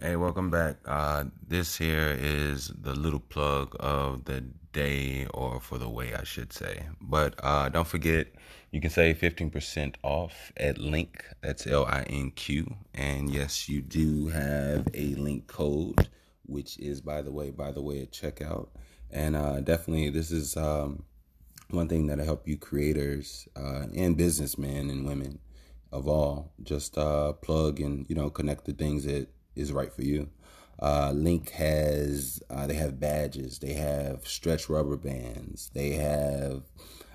Hey, welcome back. Uh, this here is the little plug of the day, or for the way I should say. But uh, don't forget, you can save 15% off at Linq. That's L I N Q. And yes, you do have a link code, which is, by the way, by the way, at checkout. And uh, definitely, this is um, one thing that'll help you creators uh, and businessmen and women of all just uh, plug and you know connect the things that is right for you. Uh, Linq has uh, they have badges, they have stretch rubber bands, they have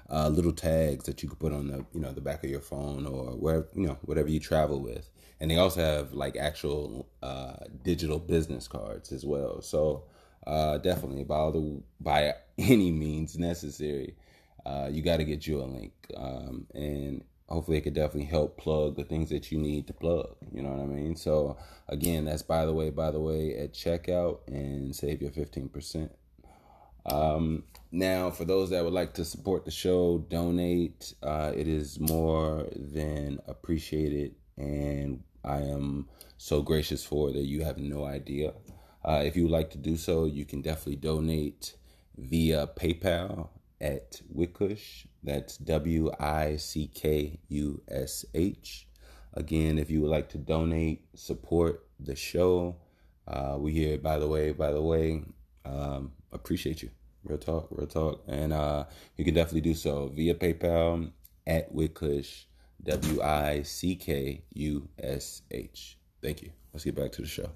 uh, little tags that you can put on the you know the back of your phone or wherever you know whatever you travel with, and they also have like actual uh, digital business cards as well. So uh, definitely by all the by any means necessary, uh, you got to get you a link, um, and hopefully it could definitely help plug the things that you need to plug. You know what I mean? So again, that's by the way, by the way, at checkout and save your 15%. Um, now, for those that would like to support the show, donate. Uh, it is more than appreciated, and I am so gracious for that you have no idea. Uh, if you would like to do so, you can definitely donate via PayPal at Wickush. That's W I C K U S H. Again, if you would like to donate, support the show, uh, we here, by the way, by the way, um, appreciate you. Real talk, real talk. And uh, you can definitely do so via PayPal at Wickush, W I C K U S H. Thank you. Let's get back to the show.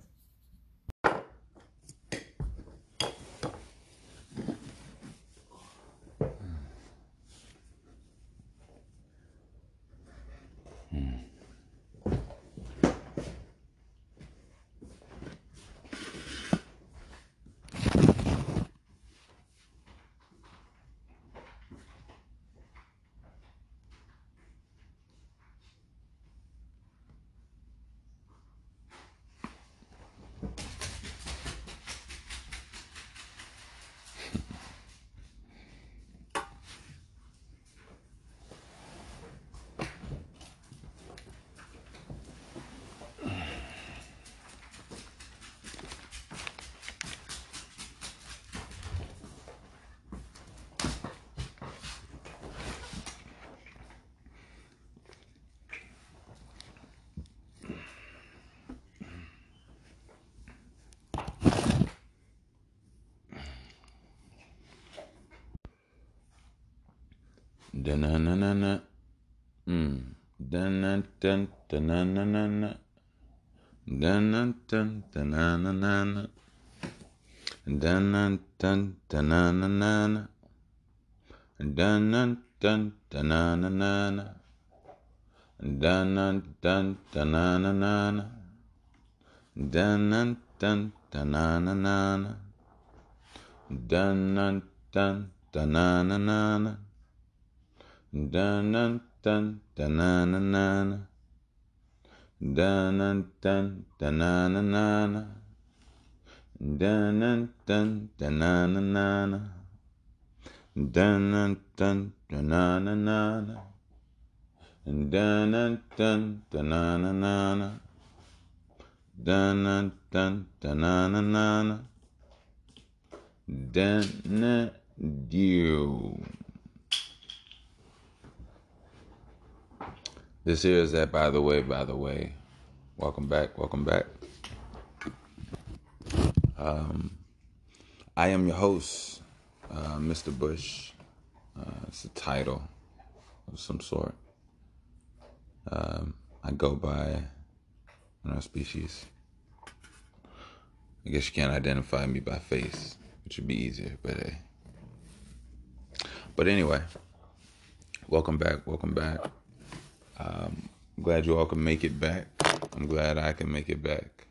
Dun-dun-dun, da-na-na-na-na. Dun dun dun dun na na na na. Dun dun dun dun na na na na. Dun dun dun dun na na na na. Dun dun dun dun na na na na. Dun dun dun dun na na na na. Dun dun dun dun na na na na. Dun dew. This here is that, by the way, by the way. Welcome back, welcome back. Um, I am your host, uh, Mr. Bush. Uh, it's a title of some sort. Um, I go by our species. I guess you can't identify me by face, which would be easier, but hey. But anyway, welcome back, welcome back. Um, I'm glad you all can make it back. I'm glad I can make it back.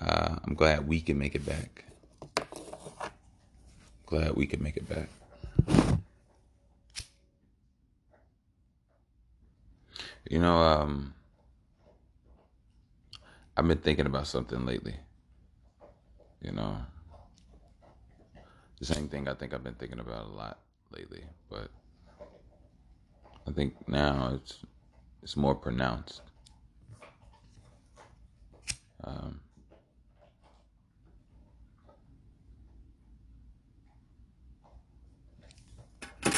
Uh, I'm glad we can make it back. Glad we can make it back. You know, um, I've been thinking about something lately. You know, the same thing I think I've been thinking about a lot lately, but I think now it's it's more pronounced. Um,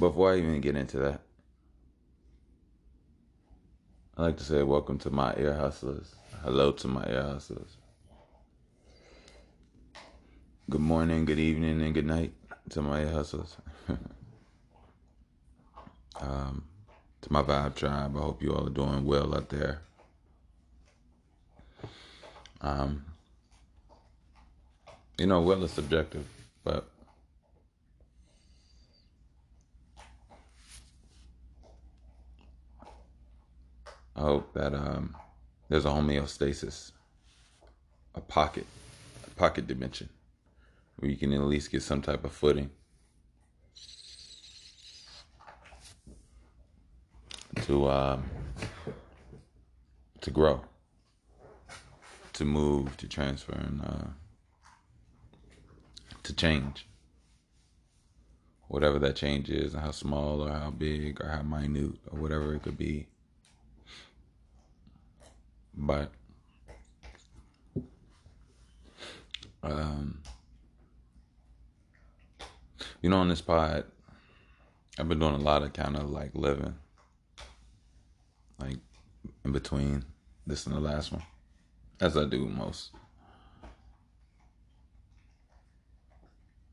before I even get into that, like to say welcome to my ear hustlers. Hello to my ear hustlers. Good morning, good evening, and good night to my ear hustlers. um, to my vibe tribe, I hope you all are doing well out there. Um, you know, well is subjective, but I hope that um, there's a homeostasis, a pocket, a pocket dimension, where you can at least get some type of footing to um, to grow, to move, to transfer, and uh, to change. Whatever that change is, how small or how big or how minute or whatever it could be. But um, you know, on this pod, I've been doing a lot of kind of like living, like in between this and the last one, as I do most.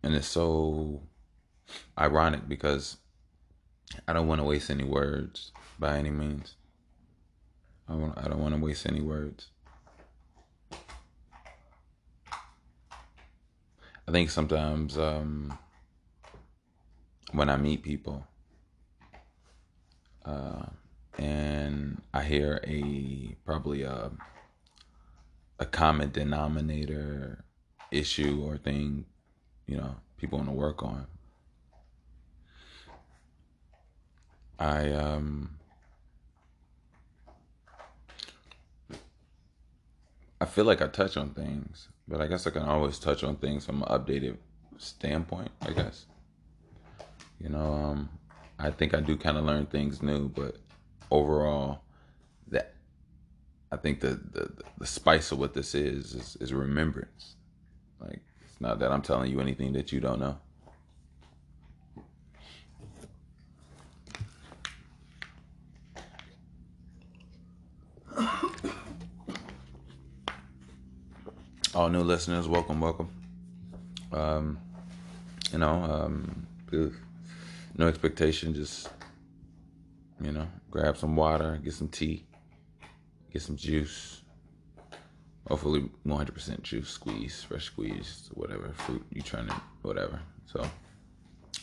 And it's so ironic because I don't want to waste any words by any means. I want I don't want to waste any words. I think sometimes um, when I meet people uh, and I hear a probably a a common denominator issue or thing, you know, people want to work on. I um I feel like I touch on things, but I guess I can always touch on things from an updated standpoint, I guess. You know, um, I think I do kind of learn things new, but overall, that I think the, the the spice of what this is is, is remembrance. Like it's not that I'm telling you anything that you don't know. All new listeners, welcome, welcome. Um, you know, um, no expectation, just you know, grab some water, get some tea, get some juice. Hopefully, 100% juice squeeze, fresh squeeze, whatever fruit you trying to, whatever. So,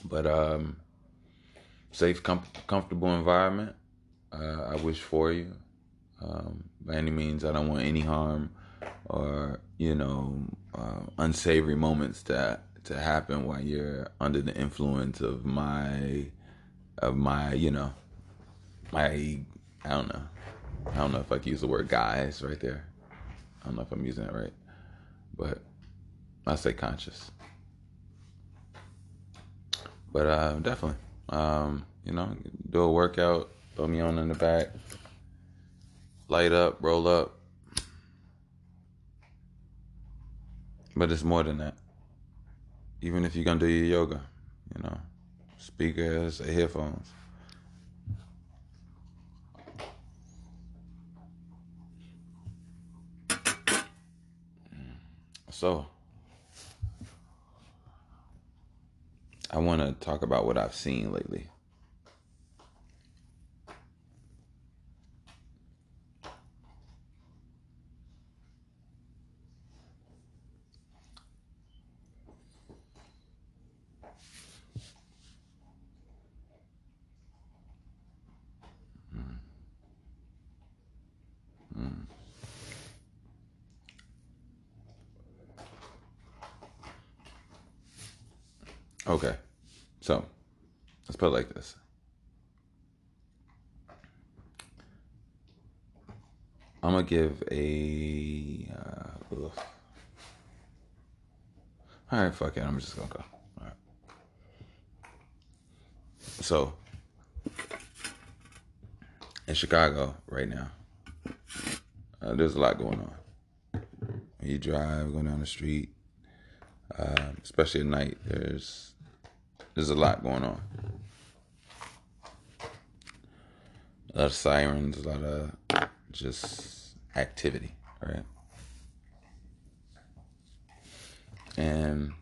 but um, safe, com- comfortable environment. Uh, I wish for you. Um, by any means, I don't want any harm or you know uh, unsavory moments that to happen while you're under the influence of my of my you know my I don't know. I don't know if I can use the word guys right there. I don't know if I'm using it right. But I say conscious. But uh, definitely. Um, you know do a workout throw me on in the back light up roll up But it's more than that. Even if you're gonna do your yoga, you know, speakers, headphones. Mm. So, I want to talk about what I've seen lately. Okay. So, let's put it like this. I'm gonna give a. Uh, all right, fuck it. I'm just gonna go. All right. So, in Chicago right now, uh, there's a lot going on. When you drive, going down the street, uh, especially at night, there's there's a lot going on. A lot of sirens, a lot of just activity, right? And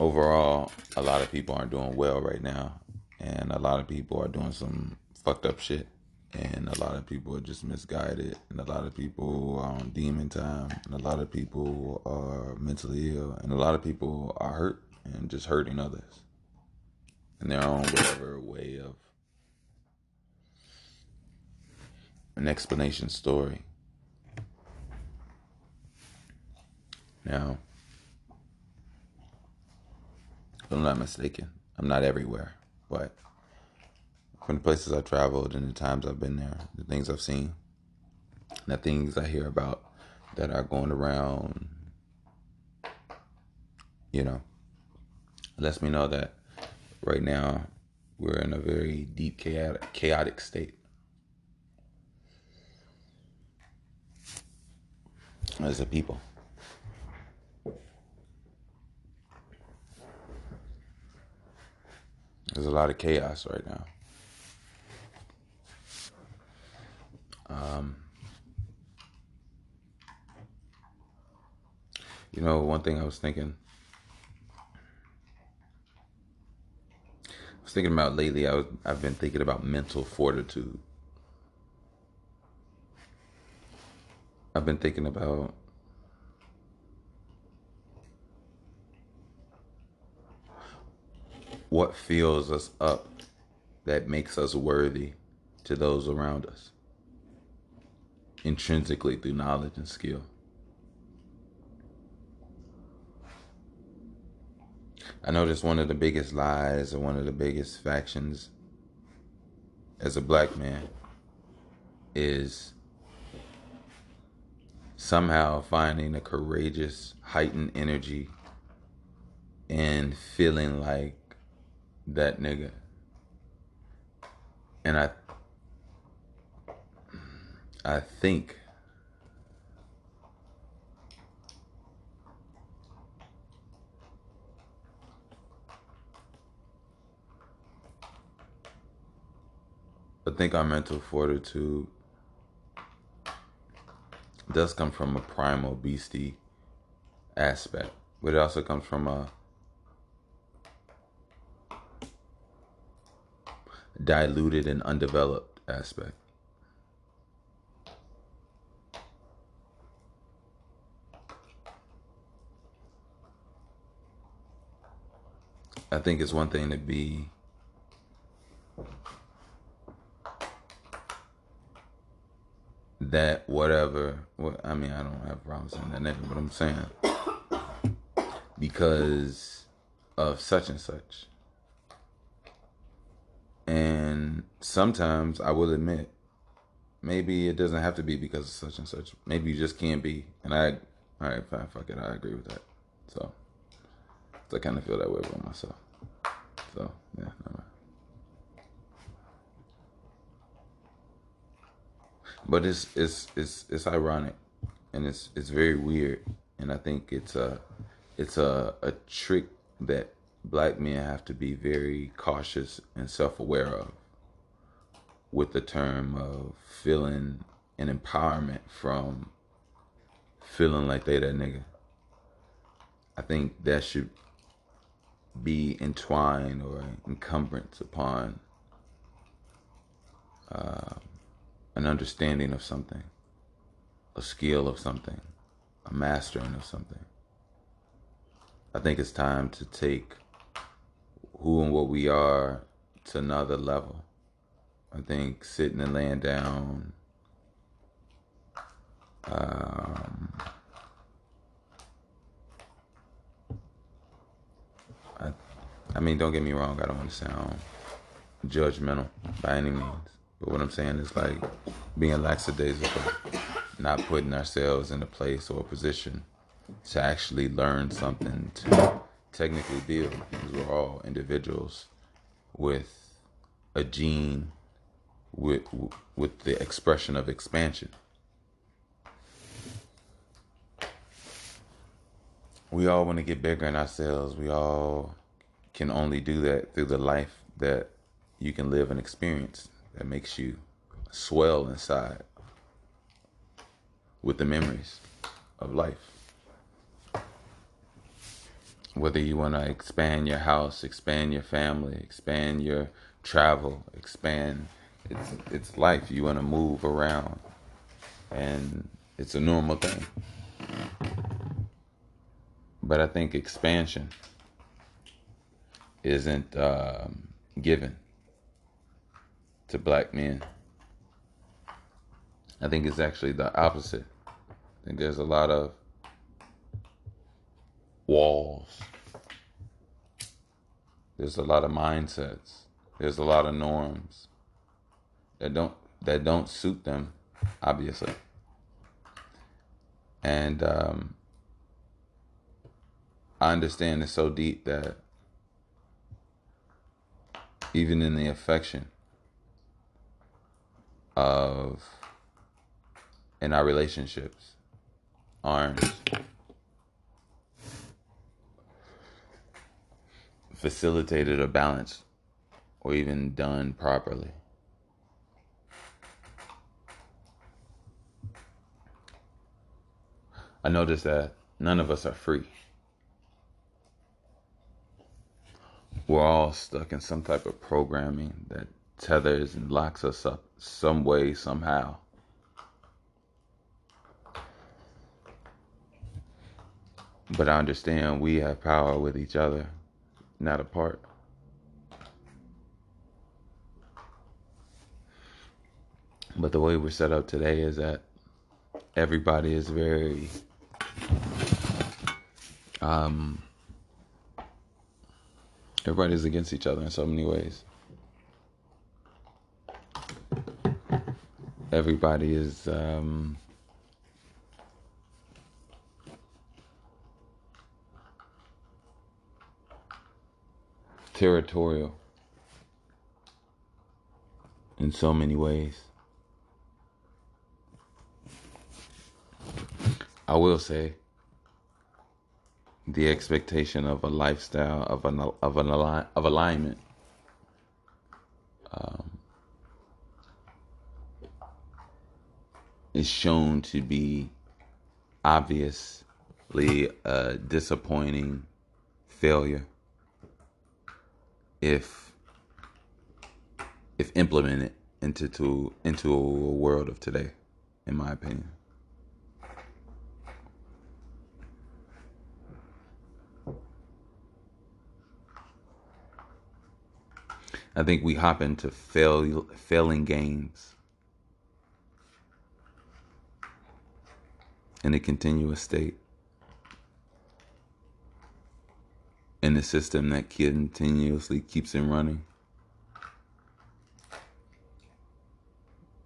overall, a lot of people aren't doing well right now. And a lot of people are doing some fucked up shit. And a lot of people are just misguided. And a lot of people are on demon time. And a lot of people are mentally ill. And a lot of people are hurt and just hurting others in their own whatever way of an explanation story. Now, if I'm not mistaken, I'm not everywhere, but from the places I've traveled and the times I've been there, the things I've seen, the things I hear about that are going around, you know, lets me know that right now we're in a very deep chaotic, chaotic state. As a people. There's a lot of chaos right now. Um, you know, one thing I was thinking thinking about lately, I was, I've been thinking about mental fortitude. I've been thinking about what fills us up that makes us worthy to those around us intrinsically through knowledge and skill. I noticed one of the biggest lies and one of the biggest factions as a black man is somehow finding a courageous, heightened energy and feeling like that nigga. And I I think I think our mental fortitude does come from a primal beastie aspect, but it also comes from a diluted and undeveloped aspect. I think it's one thing to be that whatever. What I mean, I don't have problems saying that nigga, but I'm saying because of such and such. And sometimes I will admit, maybe it doesn't have to be because of such and such. Maybe you just can't be. And I, all right, fine, fuck it, I agree with that. So, I kind of feel that way about myself. So, yeah, no but it's it's it's it's ironic and it's it's very weird. And i think it's a it's a a trick that black men have to be very cautious and self-aware of with the term of feeling an empowerment from feeling like they that nigga. I think that should be entwined or encumbrance upon uh, an understanding of something, a skill of something, a mastering of something. I think it's time to take who and what we are to another level. I think sitting and laying down, um, I, I mean, don't get me wrong, I don't want to sound judgmental by any means. But what I'm saying is like being lackadaisical, not putting ourselves in a place or a position to actually learn something to technically build because we're all individuals with a gene with with the expression of expansion. We all want to get bigger in ourselves. We all can only do that through the life that you can live and experience that makes you swell inside with the memories of life. Whether you want to expand your house, expand your family, expand your travel, expand it's it's life. You want to move around and it's a normal thing. But I think expansion isn't um, given to black men. I think it's actually the opposite. I think there's a lot of walls. There's a lot of mindsets. There's a lot of norms that don't that don't suit them, obviously. And um, I understand it's so deep that even in the affection of in our relationships, arms facilitated or balanced or even done properly. I noticed that none of us are free. We're all stuck in some type of programming that tethers and locks us up some way, somehow. But I understand we have power with each other, not apart. But the way we're set up today is that everybody is very um everybody's against each other in so many ways. Everybody is um territorial in so many ways. I will say the expectation of a lifestyle of an of an of alignment um, is shown to be obviously a disappointing failure if if implemented into to, into a world of today, in my opinion. I think we hop into fail, failing games in a continuous state. in a system that continuously keeps him running.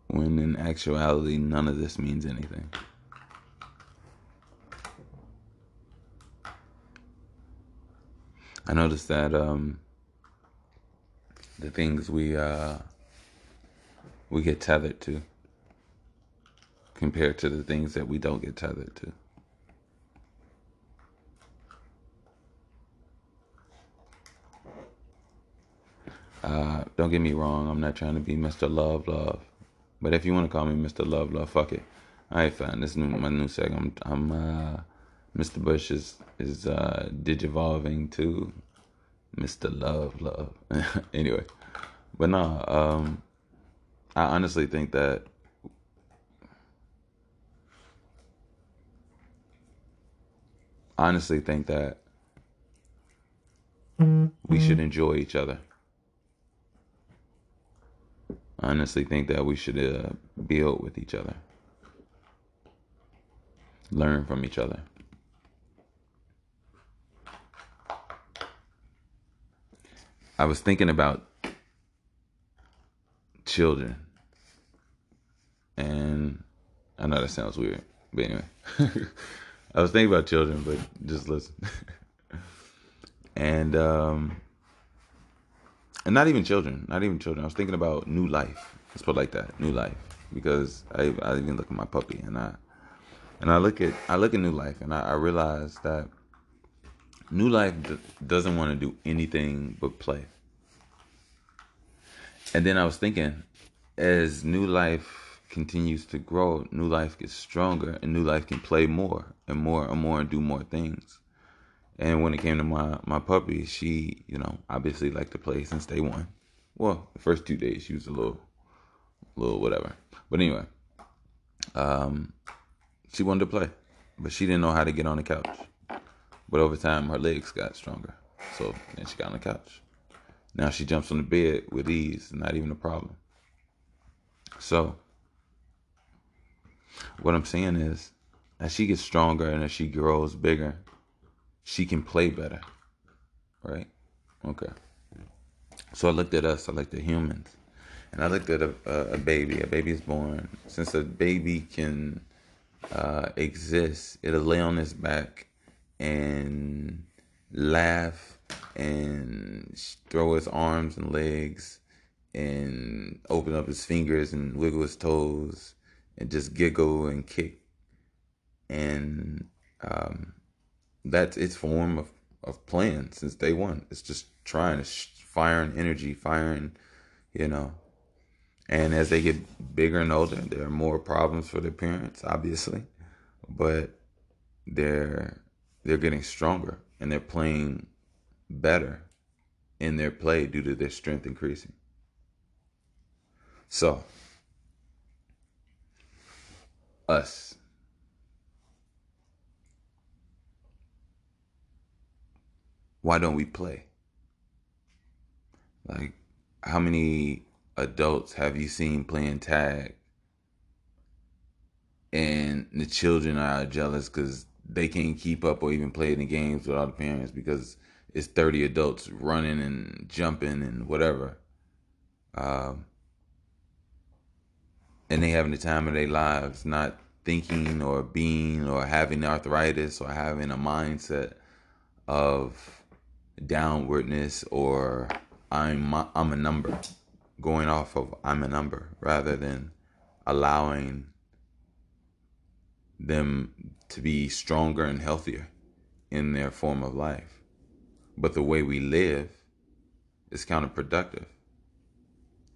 When in actuality, none of this means anything. I noticed that um, the things we uh, we get tethered to compared to the things that we don't get tethered to. Uh, don't get me wrong, I'm not trying to be Mr. Love Love. But if you want to call me Mr. Love Love, fuck it. Alright, fine. This is my new segment. I'm, I'm uh, Mr. Bush is is uh, digivolving to Mr. Love Love. anyway, but no, um, I honestly think that honestly think that we should enjoy each other. I honestly think that we should uh, build with each other, learn from each other. I was thinking about children, and I know that sounds weird, but anyway, I was thinking about children, but just listen. and um, and not even children, not even children. I was thinking about new life. Let's put it like that, new life, because I I even look at my puppy and I and I look at I look at new life and I, I realize that new life d- doesn't want to do anything but play. and then I was thinking, as new life continues to grow, new life gets stronger, and new life can play more and more and more and do more things. And when it came to my my puppy, she, you know, obviously liked to play since day one. Well, the first two days she was a little, little whatever. But anyway, um, she wanted to play, but she didn't know how to get on the couch. But over time, her legs got stronger, so then she got on the couch. Now she jumps on the bed with ease, not even a problem. So, what I'm saying is, as she gets stronger and as she grows bigger, she can play better. Right? Okay. So I looked at us, I looked at humans, and I looked at a, a, baby. A baby is born. Since a baby can uh, exist, it'll lay on its back and laugh and throw his arms and legs and open up his fingers and wiggle his toes and just giggle and kick. And um, that's its form of, of playing since day one. It's just trying to sh- firing energy, firing, you know. And as they get bigger and older, there are more problems for their parents, obviously, but they're they're getting stronger and they're playing better in their play due to their strength increasing. So, us. Why don't we play? Like, how many adults have you seen playing tag? And the children are jealous because they can't keep up or even play in the games without the parents because it's 30 adults running and jumping and whatever. Um, and they having the time of their lives, not thinking or being or having arthritis or having a mindset of downwardness or I'm I'm a number, going off of I'm a number rather than allowing them to be stronger and healthier in their form of life. But the way we live is counterproductive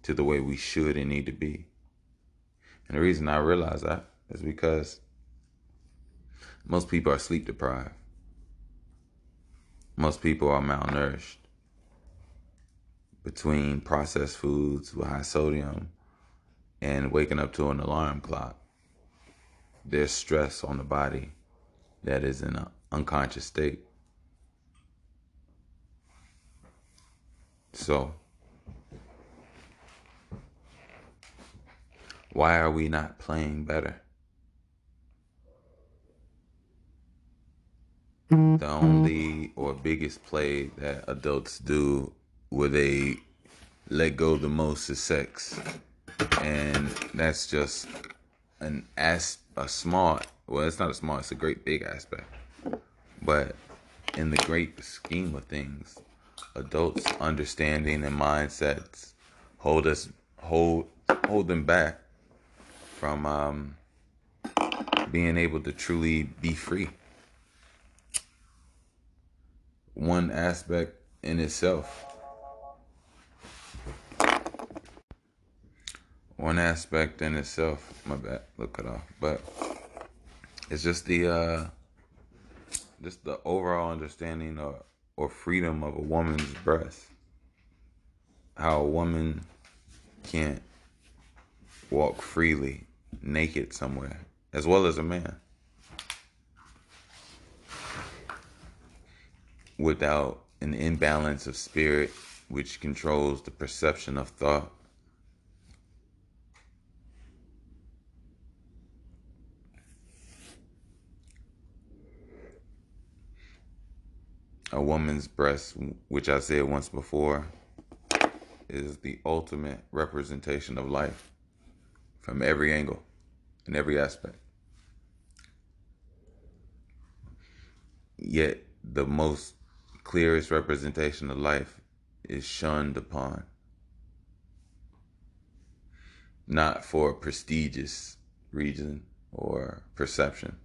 to the way we should and need to be. And the reason I realize that is because most people are sleep deprived. Most people are malnourished between processed foods with high sodium and waking up to an alarm clock. There's stress on the body that is in an unconscious state. So, why are we not playing better? The only or biggest play that adults do where they let go the most is sex. And that's just an as a small well it's not a small it's a great big aspect but in the great scheme of things adults understanding and mindsets hold us hold hold them back from um, being able to truly be free. One aspect in itself. One aspect in itself. My bad. Look it off but it's just the uh just the overall understanding or or freedom of a woman's breast. How a woman can't walk freely naked somewhere as well as a man. Without an imbalance of spirit which controls the perception of thought. A woman's breast, which I said once before, is the ultimate representation of life from every angle and every aspect. Yet the most clearest representation of life is shunned upon. Not for prestigious reason or perception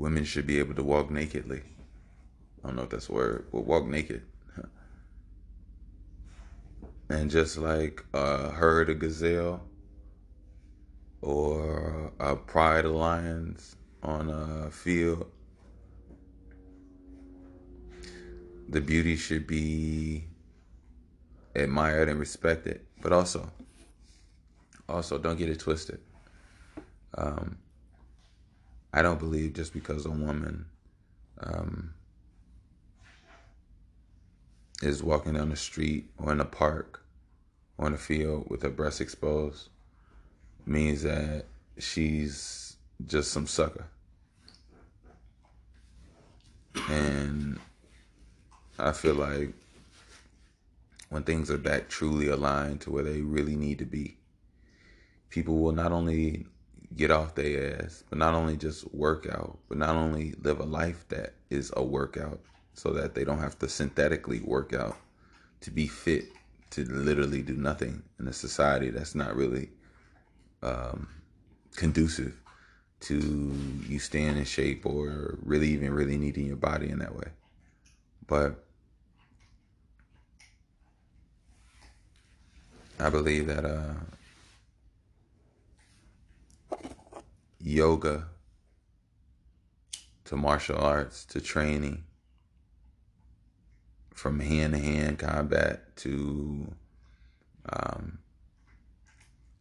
women should be able to walk nakedly. I don't know if that's a word, but walk naked. and just like a herd of gazelle or a pride of lions on a field, the beauty should be admired and respected, but also, also don't get it twisted. Um, I don't believe just because a woman um, is walking down the street or in a park or in a field with her breast exposed means that she's just some sucker. And I feel like when things are that truly aligned to where they really need to be, people will not only get off their ass, but not only just work out, but not only live a life that is a workout so that they don't have to synthetically work out to be fit to literally do nothing in a society that's not really um, conducive to you staying in shape or really even really needing your body in that way. But I believe that uh, yoga to martial arts to training from hand to hand combat to um,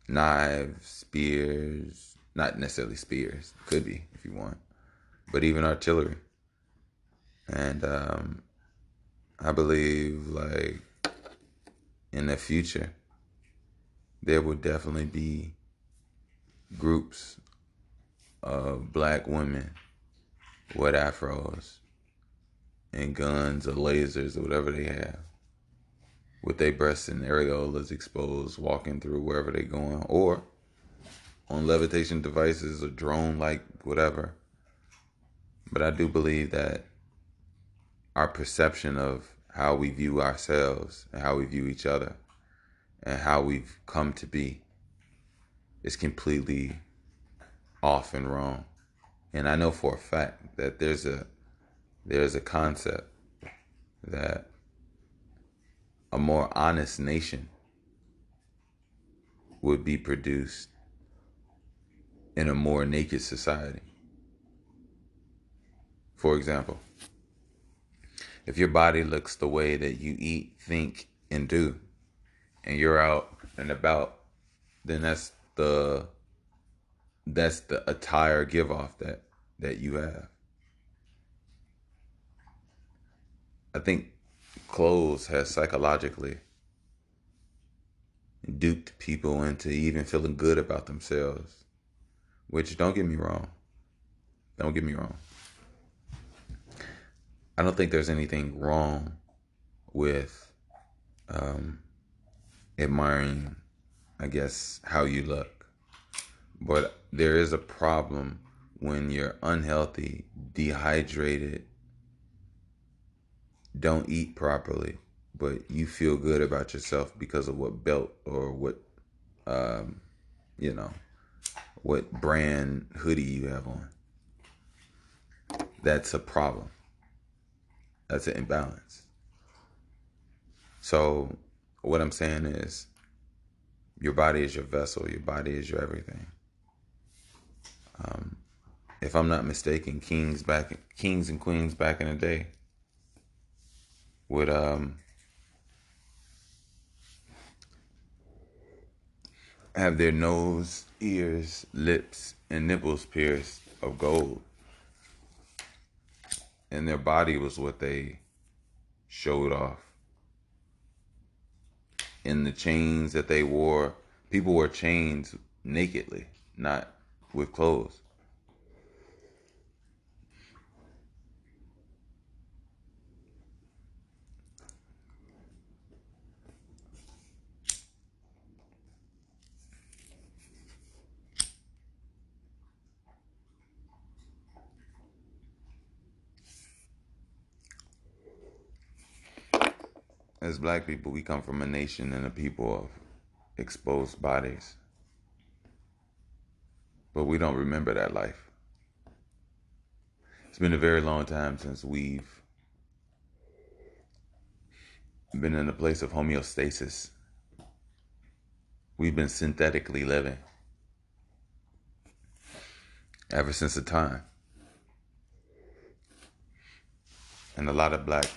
knives, spears, not necessarily spears, could be if you want, but even artillery. And um, I believe, like, in the future, there will definitely be groups of black women with afros and guns or lasers or whatever they have. With their breasts and areolas exposed walking through wherever they're going or on levitation devices or drone like whatever. But i do believe that our perception of how we view ourselves and how we view each other and how we've come to be is completely off and wrong and i know for a fact that there's a there's a concept that a more honest nation would be produced in a more naked society. For example, if your body looks the way that you eat, think, and do, and you're out and about, then that's the that's the attire give off that that you have. I think clothes has psychologically duped people into even feeling good about themselves. Which don't get me wrong. Don't get me wrong. I don't think there's anything wrong with um, admiring, I guess, how you look. But there is a problem when you're unhealthy, dehydrated, don't eat properly, but you feel good about yourself because of what belt or what, um, you know, what brand hoodie you have on. That's a problem. That's an imbalance. So, what I'm saying is, your body is your vessel. Your body is your everything. Um, if I'm not mistaken, kings back, kings and queens back in the day would um, have their nose, ears, lips, and nipples pierced of gold. And their body was what they showed off. In the chains that they wore, people wore chains nakedly, not with clothes. as black people, we come from a nation and a people of exposed bodies. But we don't remember that life. It's been a very long time since we've been in a place of homeostasis. We've been synthetically living ever since the time. And a lot of black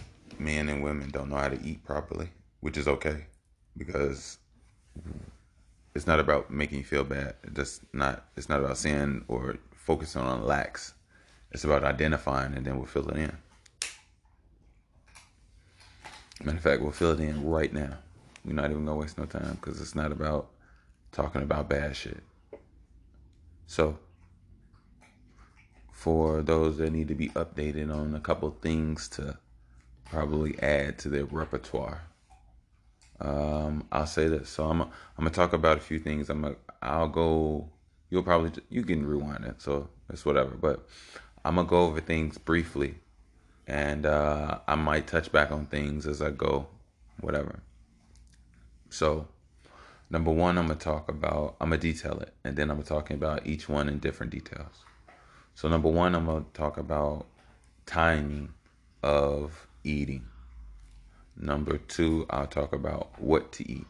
men and women don't know how to eat properly, which is okay because it's not about making you feel bad. Just not it's not about saying or focusing on lacks. It's about identifying and then we'll fill it in. Matter of fact, we'll fill it in right now. We're not even gonna waste no time because it's not about talking about bad shit. So, for those that need to be updated on a couple things to probably add to their repertoire, um, I'll say this. So I'm I'm gonna talk about a few things. I'm gonna I'll go. You'll probably you can rewind it, so it's whatever. But I'm gonna go over things briefly and uh, I might touch back on things as I go, whatever. So, number one, I'm gonna talk about, I'm gonna detail it, and then I'm talking about each one in different details. So, number one, I'm gonna talk about timing of eating. Number two, I'll talk about what to eat.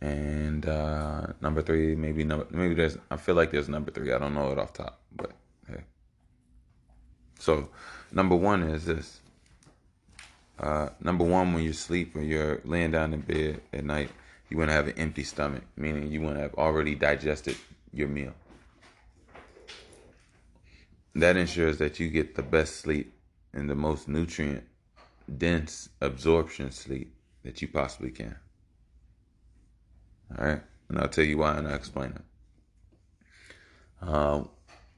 And uh, number three, maybe number maybe there's I feel like there's number three. I don't know it off top, but hey. So Number one is this. Uh, number one, when you sleep, when you're laying down in bed at night, you want to have an empty stomach, meaning you want to have already digested your meal. That ensures that you get the best sleep and the most nutrient dense absorption sleep that you possibly can. All right, and I'll tell you why, and I'll explain it. Uh,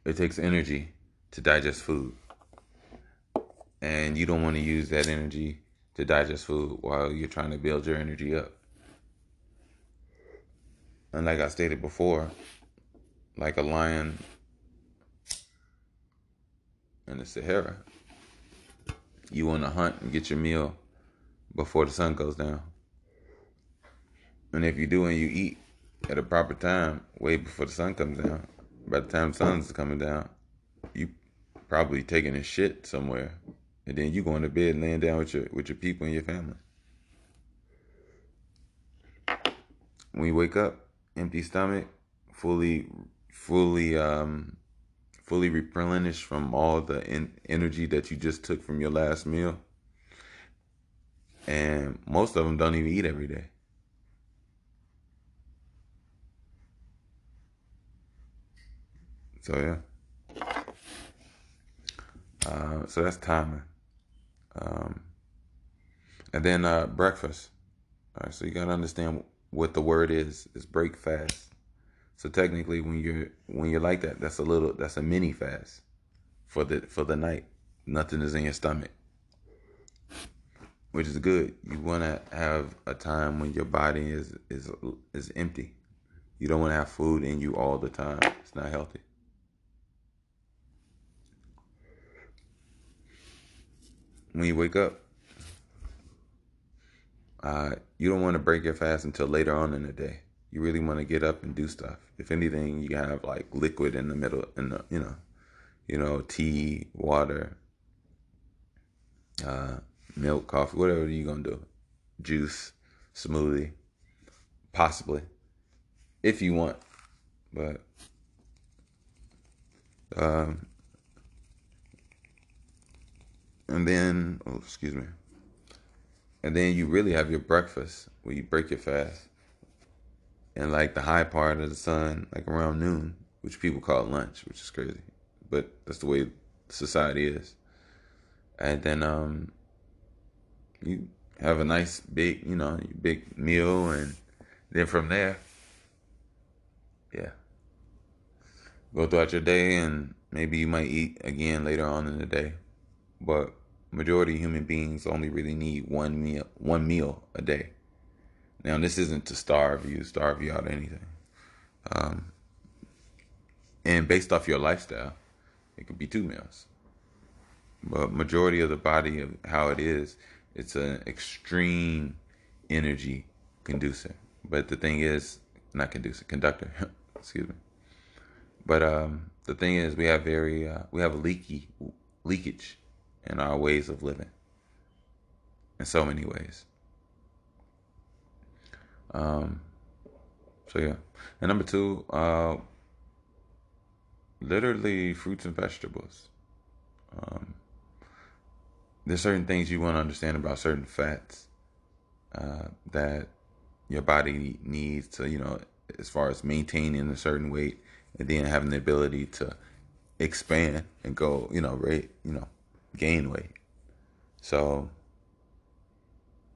it takes energy to digest food and you don't want to use that energy to digest food while you're trying to build your energy up. And like I stated before, like a lion in the Sahara, you want to hunt and get your meal before the sun goes down. And if you do and you eat at a proper time, way before the sun comes down, by the time the sun's coming down, you probably taking a shit somewhere and then you going to bed and laying down with your with your people and your family. When you wake up, empty stomach, fully fully um fully replenished from all the energy that you just took from your last meal. And most of them don't even eat every day. So yeah. Uh, so that's timing. Um, and then uh, breakfast. All right, so you gotta understand what the word is. Is break fast. So technically, when you're when you're like that, that's a little that's a mini fast for the for the night. Nothing is in your stomach, which is good. You want to have a time when your body is is is empty. You don't want to have food in you all the time. It's not healthy. when you wake up. Uh, you don't want to break your fast until later on in the day. You really want to get up and do stuff. If anything, you have like liquid in the middle, in the you know, you know, tea, water, uh, milk, coffee, whatever you gonna do, juice, smoothie, possibly, if you want, but um, and then oh excuse me. And then you really have your breakfast where you break your fast and like the high part of the sun like around noon which people call lunch which is crazy but that's the way society is and then um you have a nice big you know big meal and then from there yeah go throughout your day and maybe you might eat again later on in the day but majority of human beings only really need one meal one meal a day. Now this isn't to starve you, starve you out of anything. Um, and based off your lifestyle, it could be two meals. But majority of the body of how it is, it's an extreme energy conducer. But the thing is, not conducer, conductor. excuse me. But um, the thing is, we have very uh, we have a leaky leakage in our ways of living in so many ways. Um, so yeah, and number two, uh, literally fruits and vegetables. Um, there's certain things you want to understand about certain fats uh, that your body needs to, you know, as far as maintaining a certain weight and then having the ability to expand and go, you know, rate, you know, gain weight. So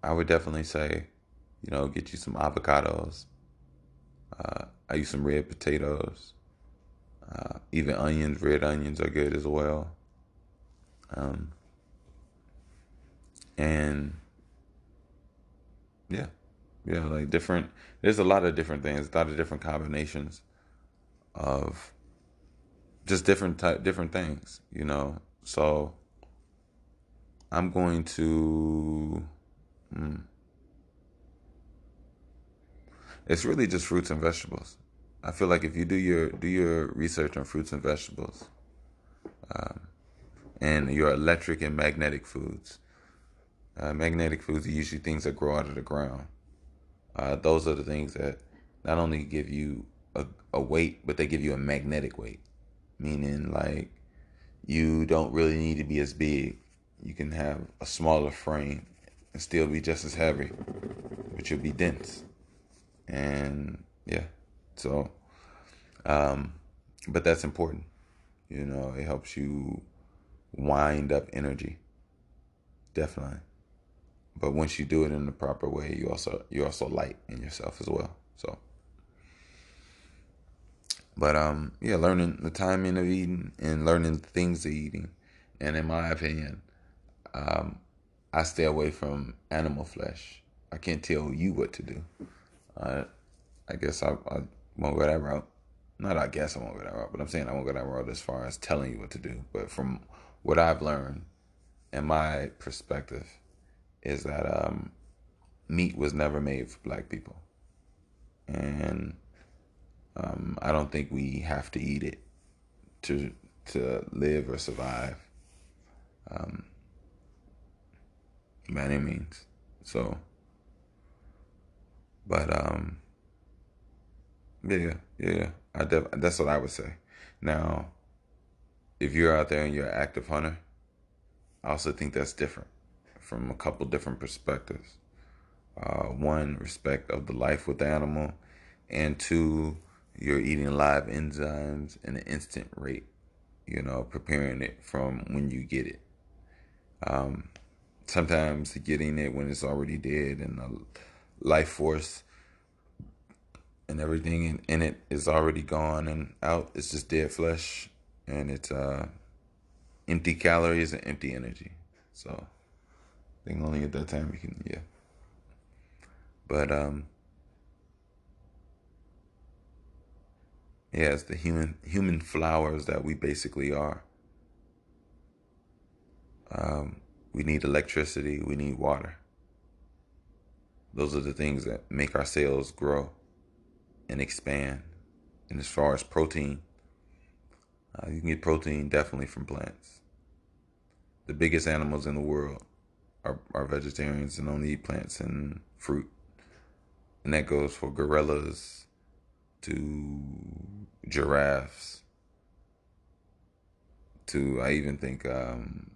I would definitely say, you know, get you some avocados. Uh, I use some red potatoes. Uh, even onions, red onions are good as well. Um, and yeah, yeah, like different. There's a lot of different things, a lot of different combinations of just different type, different things, you know. So I'm going to. Hmm, it's really just fruits and vegetables. I feel like if you do your do your research on fruits and vegetables, um, and your electric and magnetic foods, uh, magnetic foods are usually things that grow out of the ground. Uh, those are the things that not only give you a, a weight, but they give you a magnetic weight, meaning like you don't really need to be as big. You can have a smaller frame and still be just as heavy, but you'll be dense. And yeah, so, um, but that's important. You know, it helps you wind up energy. Definitely. But once you do it in the proper way, you also you also light in yourself as well. So but um yeah, learning the timing of eating and learning things of eating. And in my opinion, um, I stay away from animal flesh. I can't tell you what to do. Uh, I guess I, I won't go that route. Not I guess I won't go that route, but I'm saying I won't go that route as far as telling you what to do. But from what I've learned and my perspective, is that um, meat was never made for black people. And um, I don't think we have to eat it to to live or survive. Um, by any means. So, but um, yeah, yeah, I def- that's what I would say. Now, if you're out there and you're an active hunter, I also think that's different from a couple different perspectives. Uh, one, respect of the life with the animal, and two, you're eating live enzymes in an instant rate. You know, preparing it from when you get it. Um, sometimes getting it when it's already dead and the life force and everything in, in it is already gone and out. It's just dead flesh and it's uh, empty calories and empty energy. So I think only at that time you can yeah. But um yeah, it's the human human flowers that we basically are. Um, we need electricity, we need water. Those are the things that make our cells grow and expand. And as far as protein, uh, you can get protein definitely from plants. The biggest animals in the world are, are vegetarians and only eat plants and fruit. And that goes for gorillas to giraffes to I even think um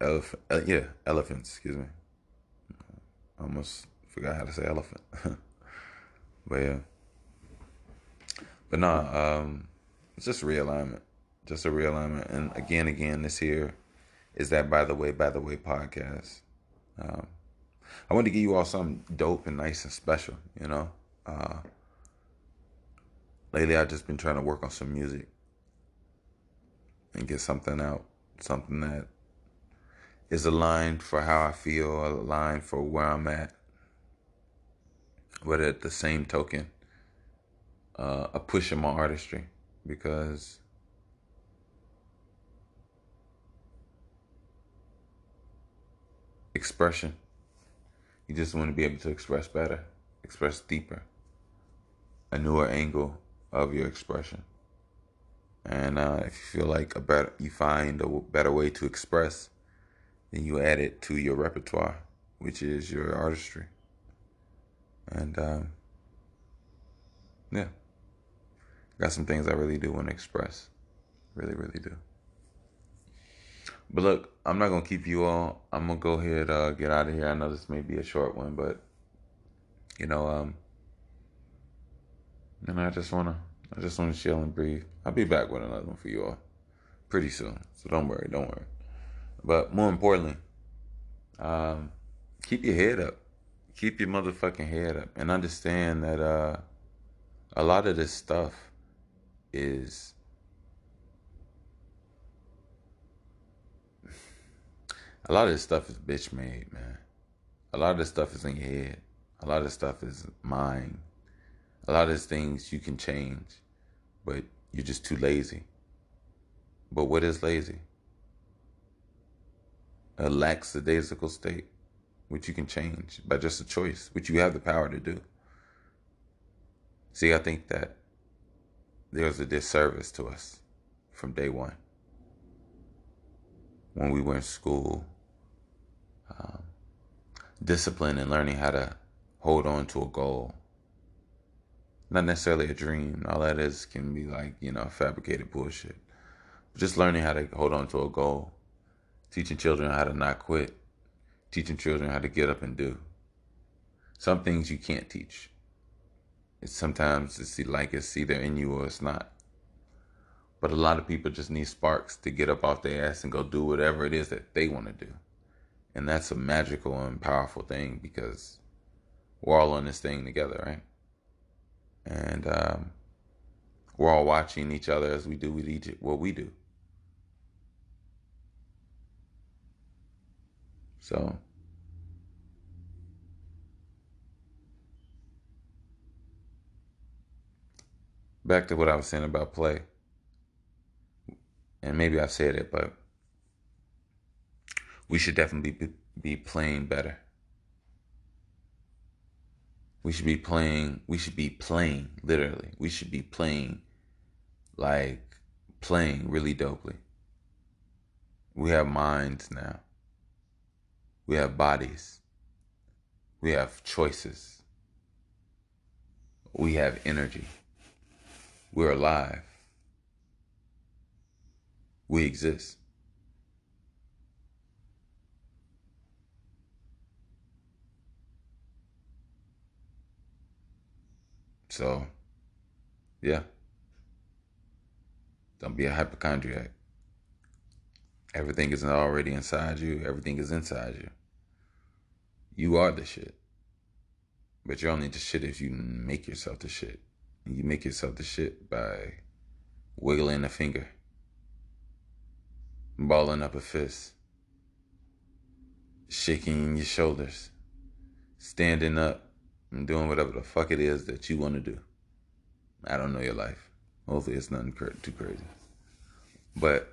elephant uh, yeah elephants excuse me almost forgot how to say elephant. But yeah. But nah um it's just realignment. Just a realignment. And again again this here is that by the way by the way podcast. Um, i want to give you all something dope and nice and special you know? Uh, lately i've just been trying to work on some music and get something out something that is aligned for how i feel aligned for where i'm at but at the same token uh, a push in my artistry because expression. You just want to be able to express better, express deeper, a newer angle of your expression. And uh, if you feel like a better, you find a better way to express, then you add it to your repertoire, which is your artistry. And um, yeah, got some things I really do want to express. Really, really do. But look, I'm not gonna keep you all. I'm gonna go ahead uh, get out of here. I know this may be a short one, but you know, um, and I just wanna, I just wanna chill and breathe. I'll be back with another one for you all pretty soon. So don't worry, don't worry. But more importantly, um, keep your head up. Keep your motherfucking head up, and understand that uh, a lot of this stuff is a lot of this stuff is bitch made, man. A lot of this stuff is in your head. A lot of this stuff is mine. A lot of things you can change, but you're just too lazy. But what is lazy? A lackadaisical state, which you can change by just a choice, which you have the power to do. See, I think that there's a disservice to us from day one. When we were in school, um, discipline and learning how to hold on to a goal. Not necessarily a dream. All that is can be like, you know, fabricated bullshit. But just learning how to hold on to a goal. Teaching children how to not quit. Teaching children how to get up and do. Some things you can't teach. It's sometimes it's like it's either in you or it's not. But a lot of people just need sparks to get up off their ass and go do whatever it is that they want to do. And that's a magical and powerful thing because we're all on this thing together, right? And um, we're all watching each other as we do with each what we do. So back to what I was saying about play. And maybe I've said it, but we should definitely be, playing better. We should be playing, we should be playing, literally. We should be playing like playing really dopely. We have minds now. We have bodies. We have choices. We have energy. We're alive. We exist. So, yeah. Don't be a hypochondriac. Everything is already inside you, everything is inside you. You are the shit. But you're only the shit if you make yourself the shit. And you make yourself the shit by wiggling a finger, balling up a fist, shaking your shoulders, standing up, and doing whatever the fuck it is that you want to do. I don't know your life. Hopefully, it's nothing too crazy. But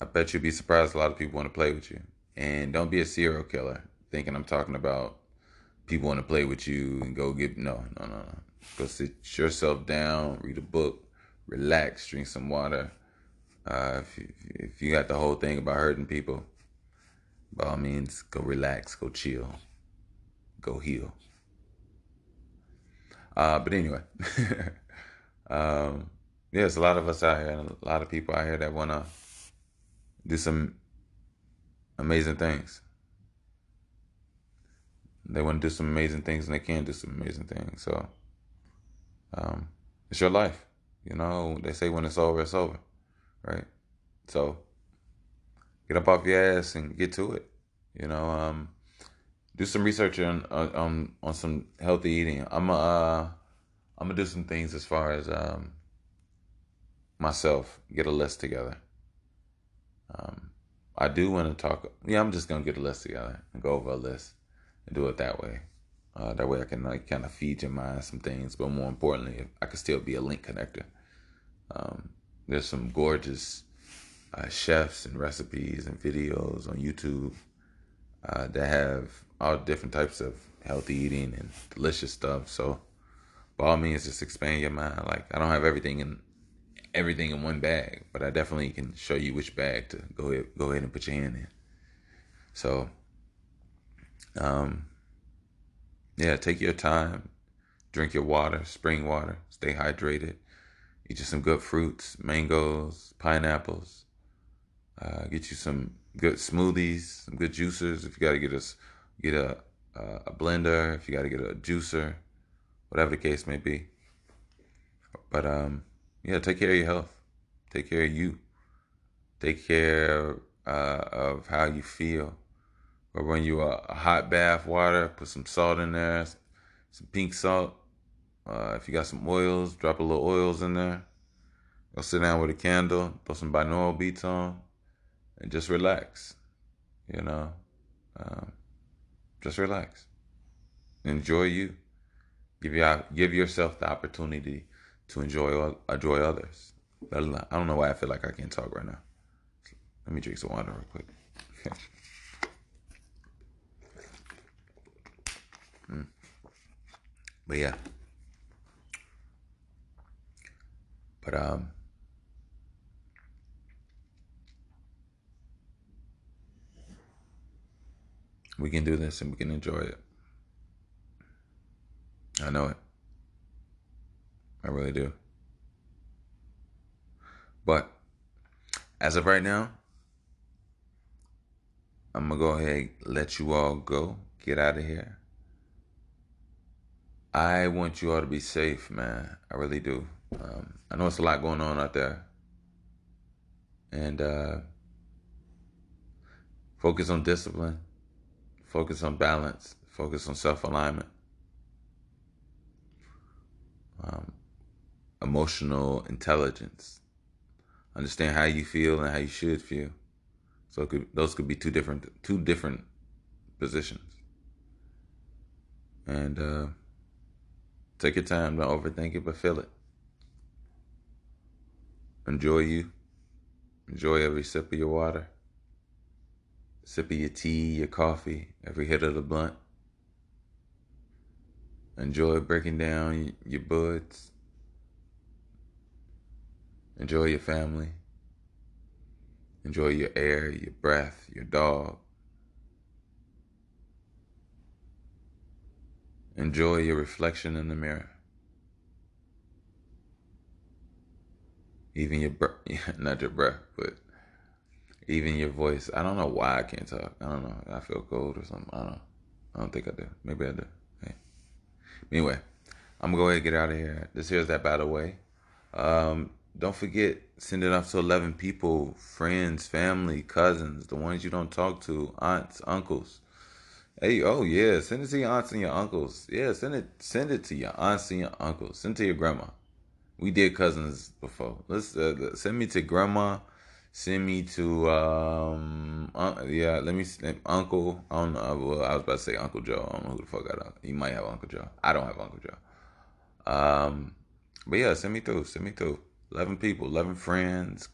I bet you'd be surprised a lot of people want to play with you. And don't be a serial killer thinking I'm talking about people want to play with you and go get. No, no, no, no. Go sit yourself down, read a book, relax, drink some water. Uh, if, you, if you got the whole thing about hurting people, by all means, go relax, go chill, go heal. Uh, but anyway, um, yeah, there's a lot of us out here, and a lot of people out here that want to do some amazing things. They want to do some amazing things, and they can do some amazing things. So, um, it's your life. You know, they say when it's over, it's over, right? So, get up off your ass and get to it. You know, um, do some research on on on some healthy eating. I'm uh I'm gonna do some things as far as um myself get a list together. Um, I do want to talk. Yeah, I'm just gonna get a list together and go over a list and do it that way. Uh, that way, I can like kind of feed your mind some things, but more importantly, I can still be a link connector. Um, there's some gorgeous uh, chefs and recipes and videos on YouTube uh, that have all different types of healthy eating and delicious stuff. So, by all means, just expand your mind. Like I don't have everything in everything in one bag, but I definitely can show you which bag to go ahead, go ahead and put your hand in. So, um, yeah, take your time, drink your water, spring water, stay hydrated, eat you some good fruits, mangoes, pineapples, uh, get you some good smoothies, some good juicers. If you got to get a get a a blender, if you got to get a juicer, whatever the case may be. But um, yeah, take care of your health. Take care of you. Take care uh, of how you feel. Or when you a, a hot bath water, put some salt in there, some pink salt. Uh, if you got some oils, drop a little oils in there. Go sit down with a candle, throw some binaural beats on, and just relax. You know, um, just relax. Enjoy you. Give you give yourself the opportunity to enjoy enjoy others. I don't know why I feel like I can't talk right now. Let me drink some water real quick. But yeah. But um we can do this and we can enjoy it. I know it. I really do. But as of right now, I'm gonna go ahead let you all go. Get out of here. I want you all to be safe, man. I really do. Um, I know it's a lot going on out there. And uh, focus on discipline, focus on balance, focus on self alignment. Um, emotional intelligence. Understand how you feel and how you should feel. So could, those could be two different two different positions. And uh, take your time. Don't overthink it, but feel it. Enjoy you. Enjoy every sip of your water, sip of your tea, your coffee, every hit of the blunt. Enjoy breaking down your buds Enjoy your family. Enjoy your air, your breath, your dog. Enjoy your reflection in the mirror. Even your breath, not your breath, but even your voice. I don't know why I can't talk. I don't know. I feel cold or something. I don't know. I don't think I do. Maybe I do. Hey. Anyway, I'm gonna go ahead and get out of here. This here's that by the way. Um, don't forget, send it off to 11 people, friends, family, cousins, the ones you don't talk to, aunts, uncles. Hey, oh yeah, send it to your aunts and your uncles. Yeah, send it send it to your aunts and your uncles. Send it to your grandma. We did cousins before. Let's uh, send me to grandma. Send me to um uh, yeah. Let me uncle. I don't know. Well, I was about to say Uncle Joe. I don't know who the fuck I don't. You might have Uncle Joe. I don't have Uncle Joe. Um, but yeah, send me through. Send me through. 11 people, 11 friends.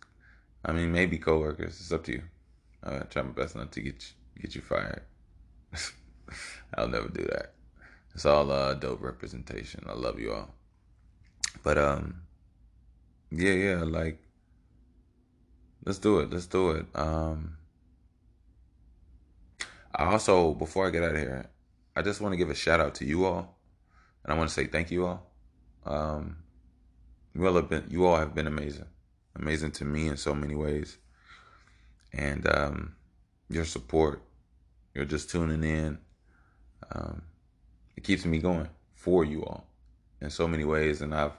I mean, maybe coworkers. It's up to you. I try my best not to get you, get you fired. I'll never do that. It's all uh, dope representation. I love you all. But um, yeah, yeah, like let's do it. Let's do it. Um, I also before I get out of here, I just want to give a shout out to you all, and I want to say thank you all. Um, you all have been you all have been amazing, amazing to me in so many ways, and um, your support, you're just tuning in. Um, it keeps me going for you all in so many ways, and I've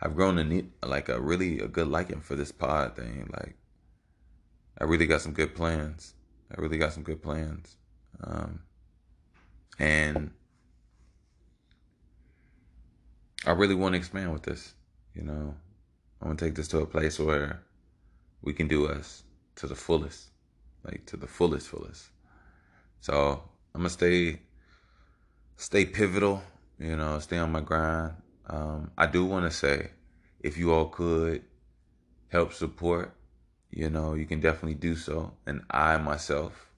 I've grown to need like a really a good liking for this pod thing. Like I really got some good plans. I really got some good plans, um, and I really want to expand with this. You know, I want to take this to a place where we can do us to the fullest, like to the fullest, fullest. So I'm gonna stay, stay pivotal. You know, stay on my grind. Um, I do want to say, if you all could help support, you know, you can definitely do so, and I myself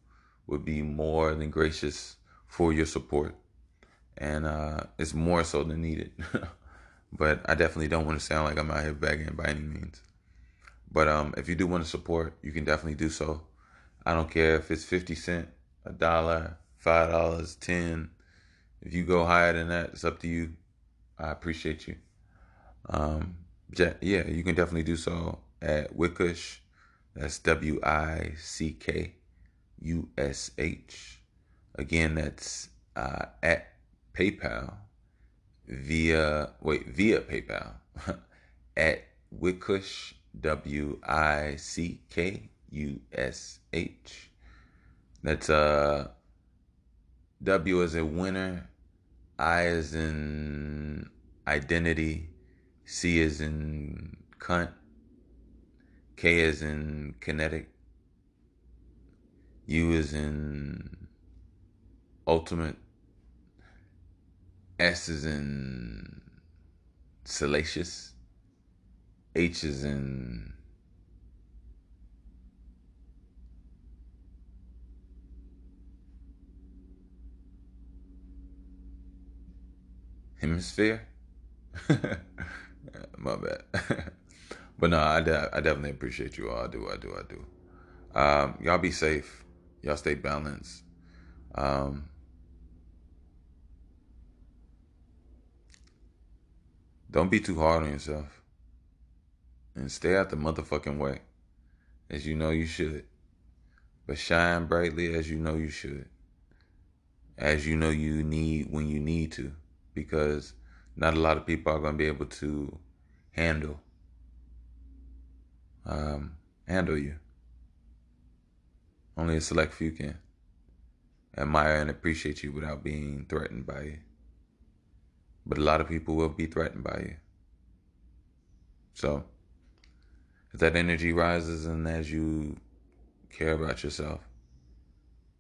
would be more than gracious for your support, and uh, it's more so than needed. but I definitely don't want to sound like I'm out here begging by any means. But um, if you do want to support, you can definitely do so. I don't care if it's fifty cent, a dollar, five dollars, ten. If you go higher than that, it's up to you. I appreciate you. Um, yeah, you can definitely do so at Wickush. That's W I C K U S H. Again, that's uh, at PayPal via wait via PayPal at Wickush W I C K U S H. That's uh W as a winner, I as in identity, C as in cunt, K as in kinetic, U as in ultimate, S is in salacious, H is in hemisphere. My bad. but no, I, de- I definitely appreciate you all. I do, I do, I do. Um, y'all be safe. Y'all stay balanced. Um, don't be too hard on yourself. And stay out the motherfucking way. As you know you should. But shine brightly as you know you should. As you know you need when you need to because not a lot of people are going to be able to handle um, handle you. Only a select few can admire and appreciate you without being threatened by you. But a lot of people will be threatened by you. So, if that energy rises and as you care about yourself,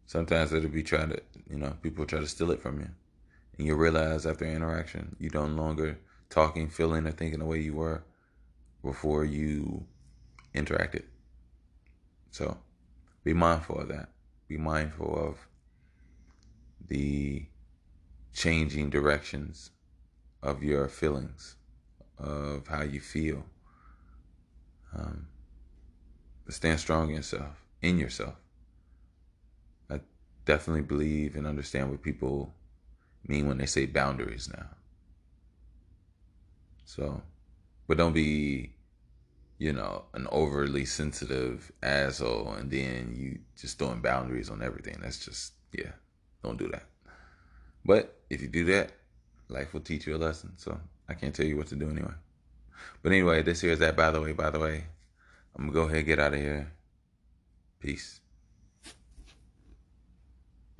sometimes it'll be trying to, you know, people try to steal it from you. And you realize after interaction, you don't longer talking, feeling, or thinking the way you were before you interacted. So be mindful of that. Be mindful of the changing directions of your feelings, of how you feel. Um, stand strong in yourself, in yourself. I definitely believe and understand what people mean when they say boundaries now. So, but don't be, you know, an overly sensitive asshole and then you just throwing boundaries on everything. That's just, yeah, don't do that. But if you do that, life will teach you a lesson. So I can't tell you what to do anyway. But anyway, this here is that. By the way, by the way, I'm gonna go ahead and get out of here. Peace.